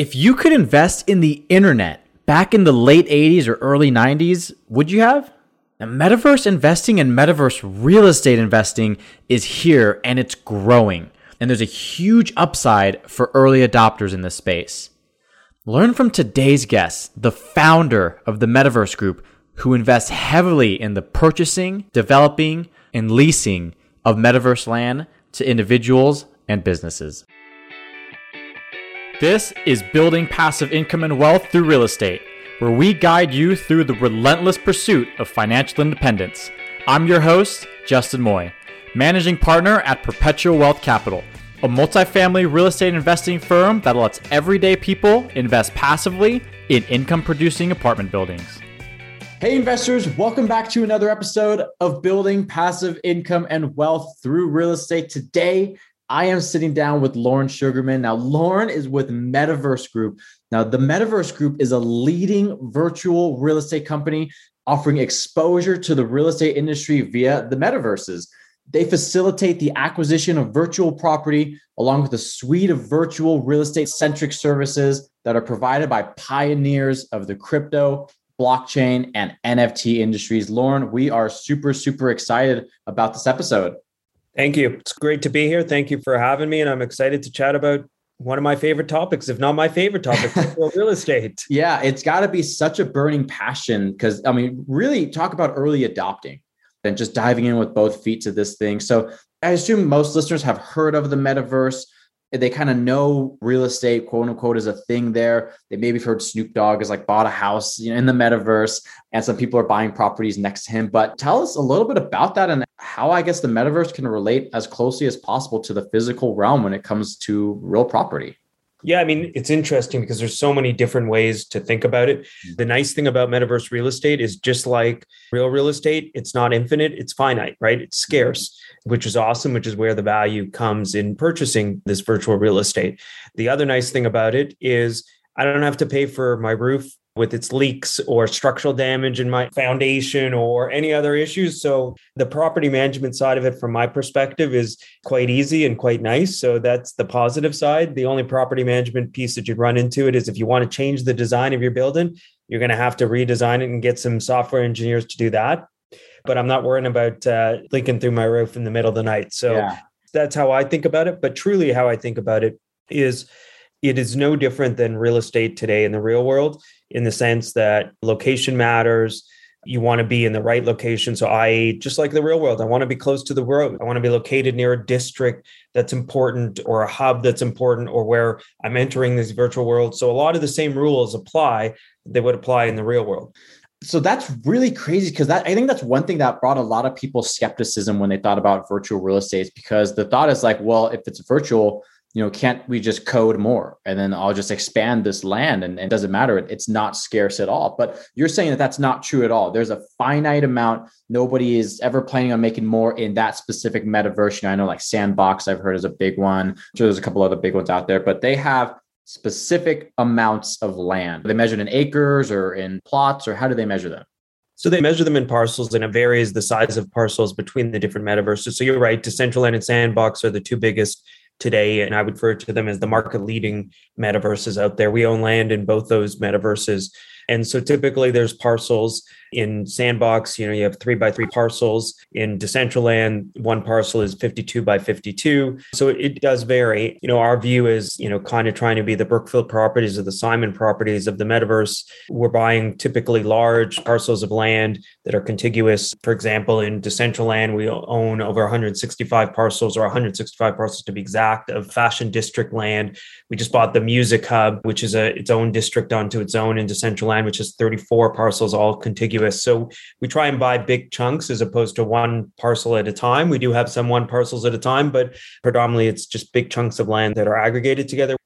If you could invest in the internet back in the late 80s or early 90s, would you have? Now, metaverse investing and metaverse real estate investing is here and it's growing. And there's a huge upside for early adopters in this space. Learn from today's guest, the founder of the Metaverse Group, who invests heavily in the purchasing, developing, and leasing of metaverse land to individuals and businesses. This is Building Passive Income and Wealth Through Real Estate, where we guide you through the relentless pursuit of financial independence. I'm your host, Justin Moy, managing partner at Perpetual Wealth Capital, a multifamily real estate investing firm that lets everyday people invest passively in income producing apartment buildings. Hey, investors, welcome back to another episode of Building Passive Income and Wealth Through Real Estate. Today, I am sitting down with Lorne Sugarman. Now, Lorne is with Metaverse Group. Now, the Metaverse Group is a leading virtual real estate company offering exposure to the real estate industry via the metaverses. They facilitate the acquisition of virtual property along with a suite of virtual real estate centric services that are provided by pioneers of the crypto, blockchain, and NFT industries. Lorne, we are super, super excited about this episode. Thank you. It's great to be here. Thank you for having me. And I'm excited to chat about one of my favorite topics, if not my favorite topic, real estate. Yeah, it's got to be such a burning passion because, I mean, really talk about early adopting and just diving in with both feet to this thing. So I assume most listeners have heard of the metaverse they kind of know real estate, quote unquote, is a thing there. They maybe heard Snoop Dogg has like bought a house you know, in the metaverse, and some people are buying properties next to him. But tell us a little bit about that and how I guess the metaverse can relate as closely as possible to the physical realm when it comes to real property. Yeah, I mean, it's interesting because there's so many different ways to think about it. Mm-hmm. The nice thing about metaverse real estate is just like real real estate, it's not infinite, it's finite, right? It's mm-hmm. scarce, which is awesome, which is where the value comes in purchasing this virtual real estate. The other nice thing about it is I don't have to pay for my roof with its leaks or structural damage in my foundation or any other issues. So the property management side of it from my perspective is quite easy and quite nice. So that's the positive side. The only property management piece that you'd run into it is if you want to change the design of your building, you're going to have to redesign it and get some software engineers to do that. But I'm not worrying about uh, leaking through my roof in the middle of the night. So yeah. that's how I think about it. But truly, how I think about it is it is no different than real estate today in the real world in the sense that location matters. You want to be in the right location. So I just like the real world. I want to be close to the road. I want to be located near a district that's important or a hub that's important or where I'm entering this virtual world. So a lot of the same rules apply that would apply in the real world so that's really crazy because that I think that's one thing that brought a lot of people skepticism when they thought about virtual real estate because the thought is like, well, if it's virtual, you know, can't we just code more and then I'll just expand this land and, and it doesn't matter. It's not scarce at all. But you're saying that that's not true at all. There's a finite amount. Nobody is ever planning on making more in that specific metaverse. You know, I know like Sandbox, I've heard is a big one. I'm sure there's a couple other big ones out there, but they have specific amounts of land. Are they measured in acres or in plots or how do they measure them? So they measure them in parcels and it varies the size of parcels between the different metaverses. So you're right, Decentraland and Sandbox are the two biggest today, and I would refer to them as the market leading metaverses out there. We own land in both those metaverses. And so typically there's parcels in Sandbox, you know, you have three by three parcels. In Decentraland, one parcel is 52 by 52. So it does vary. You know, our view is, you know, kind of trying to be the Brookfield properties or the Simon properties of the metaverse. We're buying typically large parcels of land that are contiguous. For example, in Decentraland, we own over 165 parcels or 165 parcels to be exact of fashion district land. We just bought the Music Hub, which is a its own district onto its own in Decentraland, which is 34 parcels all contiguous contiguous. So we try and buy big chunks as opposed to one parcel at a time. We do have some one parcels at a time, but predominantly it's just big chunks of land that are aggregated together.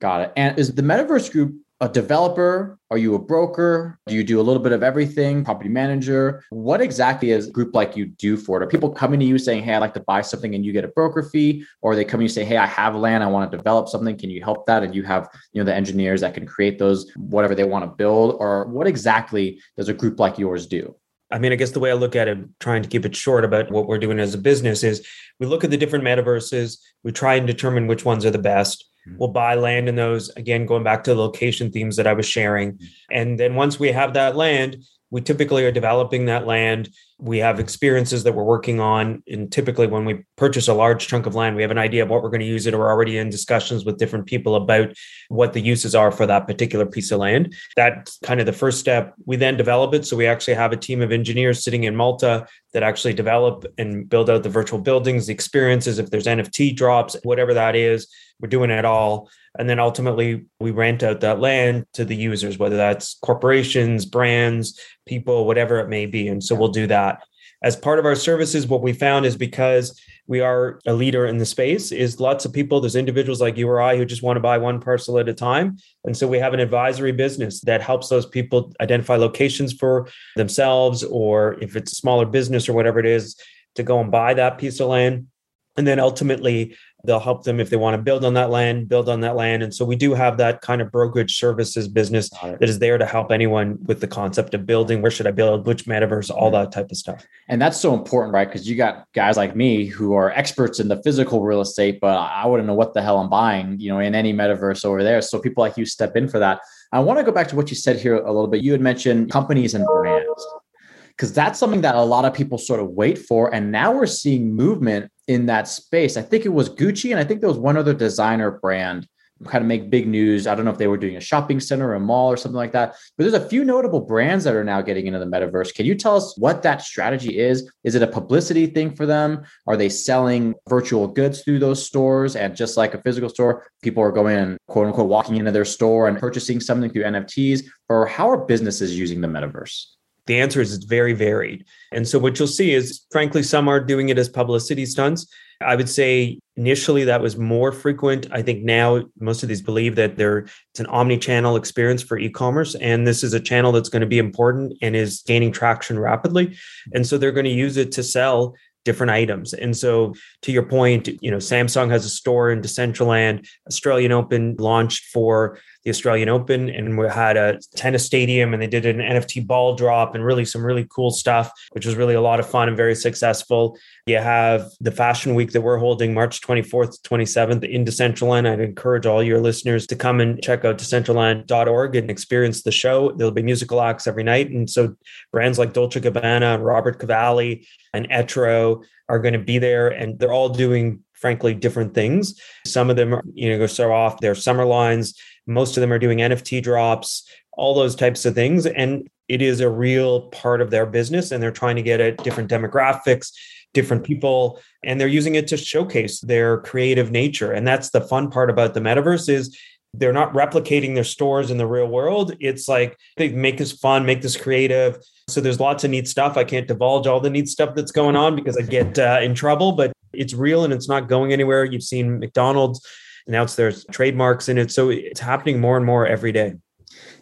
Got it. And is the Metaverse Group a developer? Are you a broker? Do you do a little bit of everything? Property manager? What exactly is a group like you do for it? Are people coming to you saying, "Hey, I'd like to buy something," and you get a broker fee, or they come to you say, "Hey, I have land, I want to develop something. Can you help that?" And you have, you know, the engineers that can create those whatever they want to build. Or what exactly does a group like yours do? I mean, I guess the way I look at it, trying to keep it short about what we're doing as a business is we look at the different metaverses, we try and determine which ones are the best. We'll buy land in those, again, going back to the location themes that I was sharing. Mm-hmm. And then once we have that land, we typically are developing that land. We have experiences that we're working on. And typically, when we purchase a large chunk of land, we have an idea of what we're going to use it. We're already in discussions with different people about what the uses are for that particular piece of land. That's kind of the first step. We then develop it. So we actually have a team of engineers sitting in Malta that actually develop and build out the virtual buildings, the experiences, if there's NFT drops, whatever that is, we're doing it all. And then ultimately, we rent out that land to the users, whether that's corporations, brands, people, whatever it may be. And so we'll do that. As part of our services, what we found is because we are a leader in the space, is lots of people, there's individuals like you or I who just want to buy one parcel at a time. And so we have an advisory business that helps those people identify locations for themselves, or if it's a smaller business or whatever it is, to go and buy that piece of land. And then ultimately, They'll help them if they want to build on that land, build on that land. And so we do have that kind of brokerage services business that is there to help anyone with the concept of building. Where should I build? Which metaverse? All that type of stuff. And that's so important, right? Because you got guys like me who are experts in the physical real estate, but I wouldn't know what the hell I'm buying, you know, in any metaverse over there. So people like you step in for that. I want to go back to what you said here a little bit. You had mentioned companies and brands because that's something that a lot of people sort of wait for. And now we're seeing movement in that space. I think it was Gucci, and I think there was one other designer brand kind of make big news. I don't know if they were doing a shopping center or a mall or something like that, but there's a few notable brands that are now getting into the metaverse. Can you tell us what that strategy is? Is it a publicity thing for them? Are they selling virtual goods through those stores? And just like a physical store, people are going and quote unquote walking into their store and purchasing something through NFTs? Or how are businesses using the metaverse? The answer is it's very varied. And so what you'll see is, frankly, some are doing it as publicity stunts. I would say initially that was more frequent. I think now most of these believe that there it's an omni-channel experience for e-commerce, and this is a channel that's going to be important and is gaining traction rapidly. And so they're going to use it to sell different items. And so to your point, you know, Samsung has a store in Decentraland, Australian Open launched for the Australian Open and we had a tennis stadium and they did an NFT ball drop and really some really cool stuff, which was really a lot of fun and very successful. You have the fashion week that we're holding March 24th, 27th in Decentraland. I'd encourage all your listeners to come and check out decentraland.org and experience the show. There'll be musical acts every night. And so brands like Dolce Gabbana, Robert Cavalli, and Etro are going to be there and they're all doing frankly different things. Some of them, are, you know, go so off their summer lines. Most of them are doing NFT drops, all those types of things. And it is a real part of their business. And they're trying to get at different demographics, different people, and they're using it to showcase their creative nature. And that's the fun part about the metaverse is they're not replicating their stores in the real world. It's like they make this fun, make this creative. So there's lots of neat stuff. I can't divulge all the neat stuff that's going on because I get uh, in trouble, but it's real and it's not going anywhere. You've seen McDonald's announce there's trademarks in it. So it's happening more and more every day.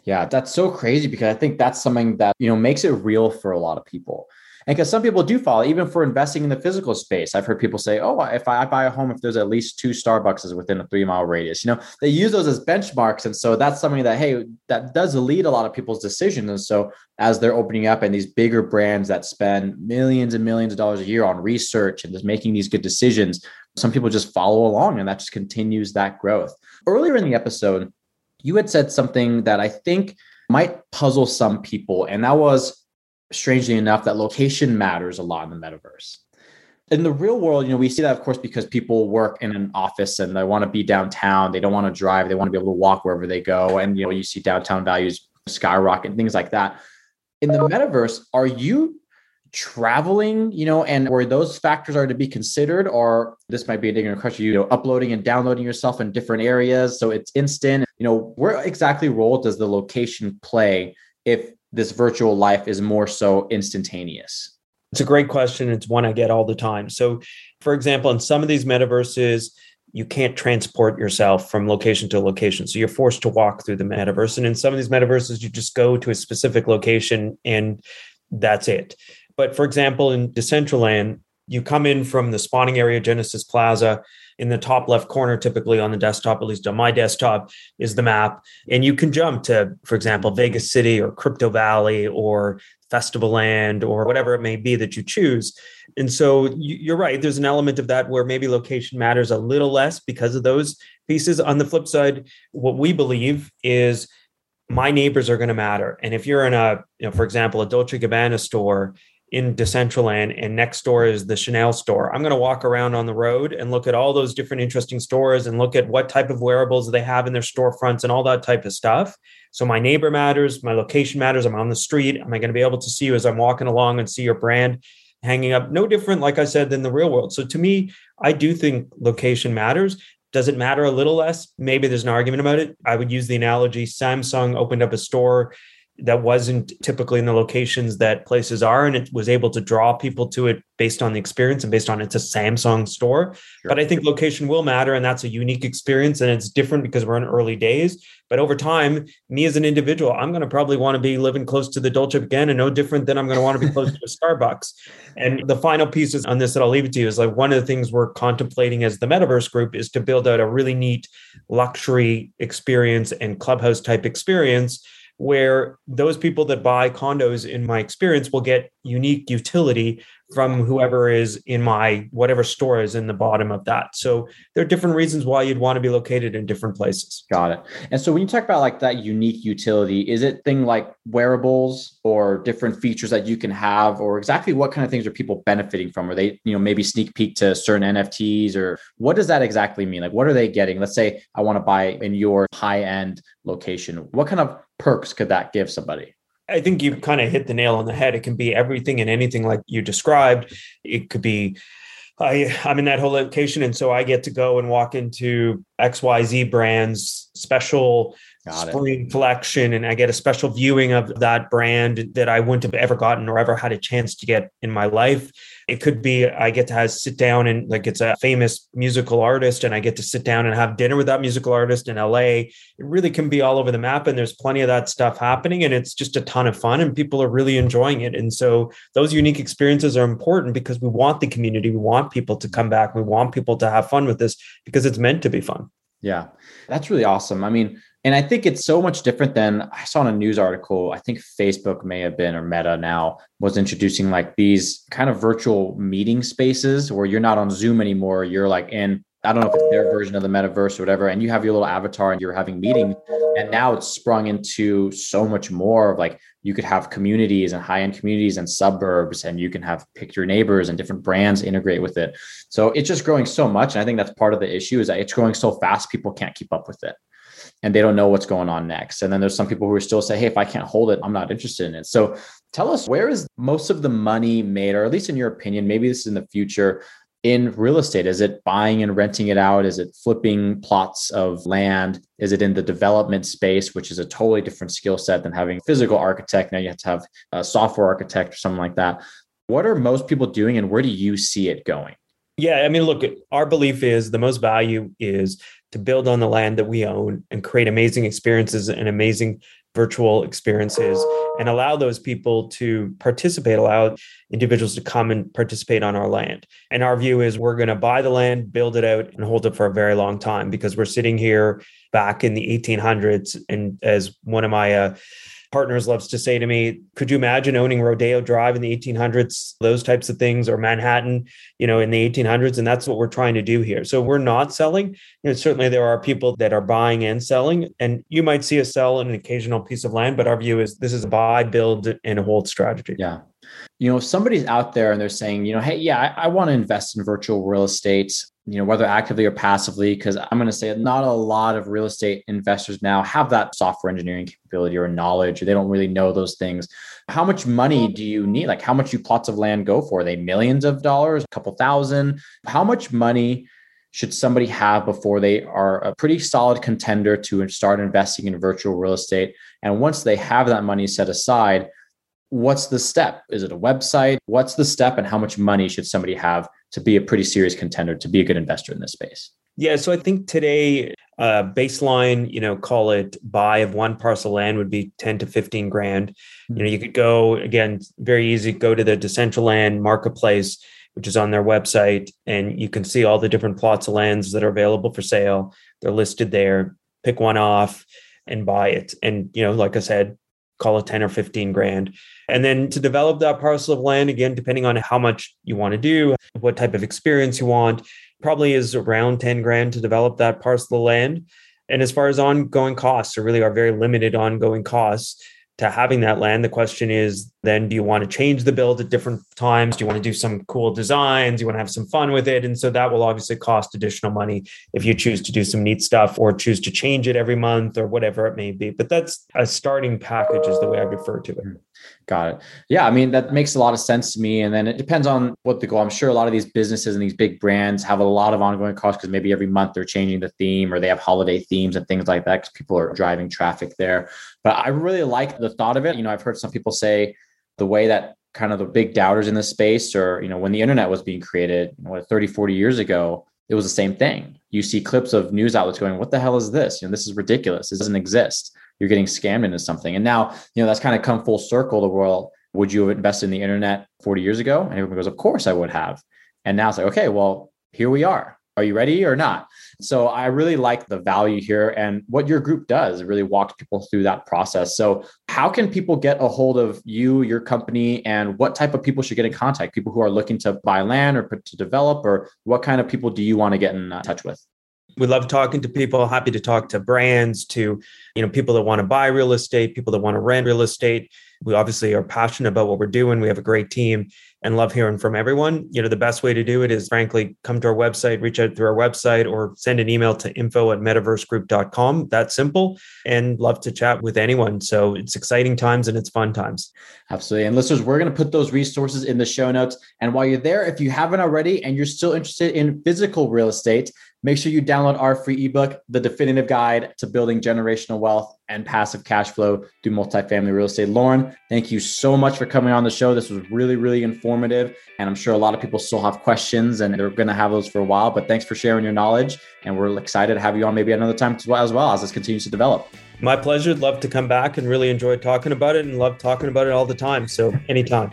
Yeah, that's so crazy because I think that's something that, you know, makes it real for a lot of people. And because some people do follow, even for investing in the physical space, I've heard people say, "Oh, if I buy a home, if there's at least two Starbucks within a three mile radius," you know, they use those as benchmarks, and so that's something that hey, that does lead a lot of people's decisions. And so as they're opening up, and these bigger brands that spend millions and millions of dollars a year on research and just making these good decisions, some people just follow along, and that just continues that growth. Earlier in the episode, you had said something that I think might puzzle some people, and that was strangely enough, that location matters a lot in the metaverse. In the real world, you know, we see that, of course, because people work in an office and they want to be downtown. They don't want to drive. They want to be able to walk wherever they go. And, you know, you see downtown values skyrocket, things like that. In the metaverse, are you traveling, you know, and where those factors are to be considered, or this might be a ignorant question, you know, uploading and downloading yourself in different areas. So it's instant, you know, where exactly role does the location play if this virtual life is more so instantaneous? It's a great question. It's one I get all the time. So, for example, in some of these metaverses, you can't transport yourself from location to location. So you're forced to walk through the metaverse. And in some of these metaverses, you just go to a specific location and that's it. But for example, in Decentraland, you come in from the spawning area, Genesis Plaza. In the top left corner, typically on the desktop, at least on my desktop, is the map. And you can jump to, for example, Vegas City or Crypto Valley or Festival Land or whatever it may be that you choose. And so you're right. There's an element of that where maybe location matters a little less because of those pieces. On the flip side, what we believe is my neighbors are going to matter. And if you're in a, you know, for example, a Dolce Gabbana store in Decentraland and next door is the Chanel store, I'm going to walk around on the road and look at all those different interesting stores and look at what type of wearables they have in their storefronts and all that type of stuff. So my neighbor matters, my location matters. I'm on the street. Am I going to be able to see you as I'm walking along and see your brand hanging up? No different, like I said, than the real world. So to me, I do think location matters. Does it matter a little less? Maybe there's an argument about it. I would use the analogy Samsung opened up a store that wasn't typically in the locations that places are and it was able to draw people to it based on the experience and based on it's a Samsung store. Sure. But I think location will matter and that's a unique experience and it's different because we're in early days. But over time, me as an individual, I'm going to probably want to be living close to the Dolce again and no different than I'm going to want to be close to a Starbucks. And the final pieces on this that I'll leave it to you is like one of the things we're contemplating as the metaverse group is to build out a really neat luxury experience and clubhouse type experience where those people that buy condos in my experience will get unique utility from whoever is in my whatever store is in the bottom of that. So there are different reasons why you'd want to be located in different places. Got it. And so when you talk about like that unique utility, is it thing like wearables or different features that you can have or exactly what kind of things are people benefiting from? Are they, you know, maybe sneak peek to certain NFTs or what does that exactly mean? Like what are they getting? Let's say I want to buy in your high-end location. What kind of perks could that give somebody? I think you kind of hit the nail on the head. It can be everything and anything like you described. It could be I, I'm in that whole location, and so I get to go and walk into XYZ brands special spring collection, and I get a special viewing of that brand that I wouldn't have ever gotten or ever had a chance to get in my life. It could be I get to have, sit down and like it's a famous musical artist, and I get to sit down and have dinner with that musical artist in LA. It really can be all over the map, and there's plenty of that stuff happening, and it's just a ton of fun, and people are really enjoying it. And so those unique experiences are important because we want the community, we want people to come back, we want people to have fun with this because it's meant to be fun. Yeah, that's really awesome. I mean, and I think it's so much different than I saw in a news article. I think Facebook may have been or Meta now was introducing like these kind of virtual meeting spaces where you're not on Zoom anymore. You're like in, I don't know if it's their version of the metaverse or whatever, and you have your little avatar and you're having meetings. And now it's sprung into so much more of like you could have communities and high end communities and suburbs, and you can have pick your neighbors and different brands integrate with it. So it's just growing so much. And I think that's part of the issue is that it's growing so fast, people can't keep up with it and they don't know what's going on next. And then there's some people who are still say, hey, if I can't hold it, I'm not interested in it. So tell us where is most of the money made, or at least in your opinion, maybe this is in the future in real estate? Is it buying and renting it out? Is it flipping plots of land? Is it in the development space, which is a totally different skill set than having a physical architect? Now you have to have a software architect or something like that. What are most people doing and where do you see it going? Yeah, I mean, look, our belief is the most value is to build on the land that we own and create amazing experiences and amazing virtual experiences and allow those people to participate, allow individuals to come and participate on our land. And our view is we're going to buy the land, build it out, and hold it for a very long time because we're sitting here back in the 1800s. And as one of my uh, partners loves to say to me, could you imagine owning Rodeo Drive in the 1800s, those types of things, or Manhattan, you know, in the 1800s? And that's what we're trying to do here. So we're not selling. You know, certainly there are people that are buying and selling, and you might see us sell an occasional piece of land, but our view is this is a buy, build, and hold strategy. Yeah. You know, if somebody's out there and they're saying, you know, hey, yeah, I, I want to invest in virtual real estate you know, whether actively or passively, because I'm going to say not a lot of real estate investors now have that software engineering capability or knowledge, or they don't really know those things. How much money do you need? Like, how much do plots of land go for? Are they millions of dollars, a couple thousand? How much money should somebody have before they are a pretty solid contender to start investing in virtual real estate? And once they have that money set aside, what's the step? Is it a website? What's the step, and how much money should somebody have to be a pretty serious contender, to be a good investor in this space? Yeah, so I think today, uh, baseline, you know, call it buy of one parcel land would be 10 to 15 grand. Mm-hmm. You know, you could go again, very easy, go to the Decentraland marketplace which is on their website. And you can see all the different plots of lands that are available for sale. They're listed there. Pick one off and buy it. And, you know, like I said, call it 10 or 15 grand. And then to develop that parcel of land, again, depending on how much you want to do, what type of experience you want, probably is around 10 grand to develop that parcel of land. And as far as ongoing costs, there really are very limited ongoing costs to having that land. The question is then do you want to change the build at different times? Do you want to do some cool designs? Do you want to have some fun with it? And so that will obviously cost additional money if you choose to do some neat stuff or choose to change it every month or whatever it may be. But that's a starting package, is the way I refer to it. Hmm. Got it. Yeah. I mean, that makes a lot of sense to me. And then it depends on what the goal. I'm sure a lot of these businesses and these big brands have a lot of ongoing costs because maybe every month they're changing the theme or they have holiday themes and things like that because people are driving traffic there. But I really like the thought of it. You know, I've heard some people say the way that kind of the big doubters in the space or, you know, when the internet was being created, you know, 30, 40 years ago, it was the same thing. You see clips of news outlets going, what the hell is this? You know, this is ridiculous. This doesn't exist you're getting scammed into something. And now, you know, that's kind of come full circle. The world, would you have invested in the internet 40 years ago? And everyone goes, of course I would have. And now it's like, okay, well, here we are. Are you ready or not? So I really like the value here and what your group does. Really walks people through that process. So how can people get a hold of you, your company, and what type of people should get in contact? People who are looking to buy land or to develop, or what kind of people do you want to get in uh, touch with? we love talking to people happy to talk to brands to you know people that want to buy real estate people that want to rent real estate we obviously are passionate about what we're doing we have a great team and love hearing from everyone. You know the best way to do it is frankly come to our website reach out through our website or send an email to info at metaversegroup.com that's simple and love to chat with anyone. So it's exciting times and it's fun times. Absolutely. And listeners we're going to put those resources in the show notes. And while you're there if you haven't already and you're still interested in physical real estate Make sure you download our free ebook, The Definitive Guide to Building Generational Wealth and Passive Cash Flow through Multifamily Real Estate. Lorne, thank you so much for coming on the show. This was really, really informative. And I'm sure a lot of people still have questions and they're going to have those for a while. But thanks for sharing your knowledge. And we're excited to have you on maybe another time as well as, well as this continues to develop. My pleasure. Love to come back and really enjoy talking about it and love talking about it all the time. So anytime.